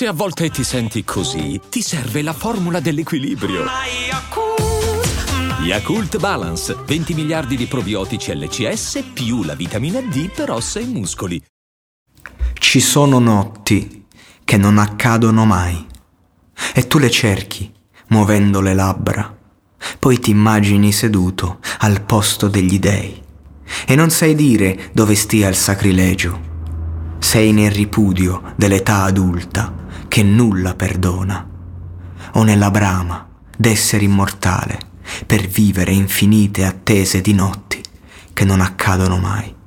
Se a volte ti senti così, ti serve la formula dell'equilibrio. Yakult Balance, 20 miliardi di probiotici LCS più la vitamina D per ossa e muscoli. Ci sono notti che non accadono mai e tu le cerchi muovendo le labbra. Poi ti immagini seduto al posto degli dei e non sai dire dove stia il sacrilegio. Sei nel ripudio dell'età adulta che nulla perdona o nella brama d'essere immortale per vivere infinite attese di notti che non accadono mai.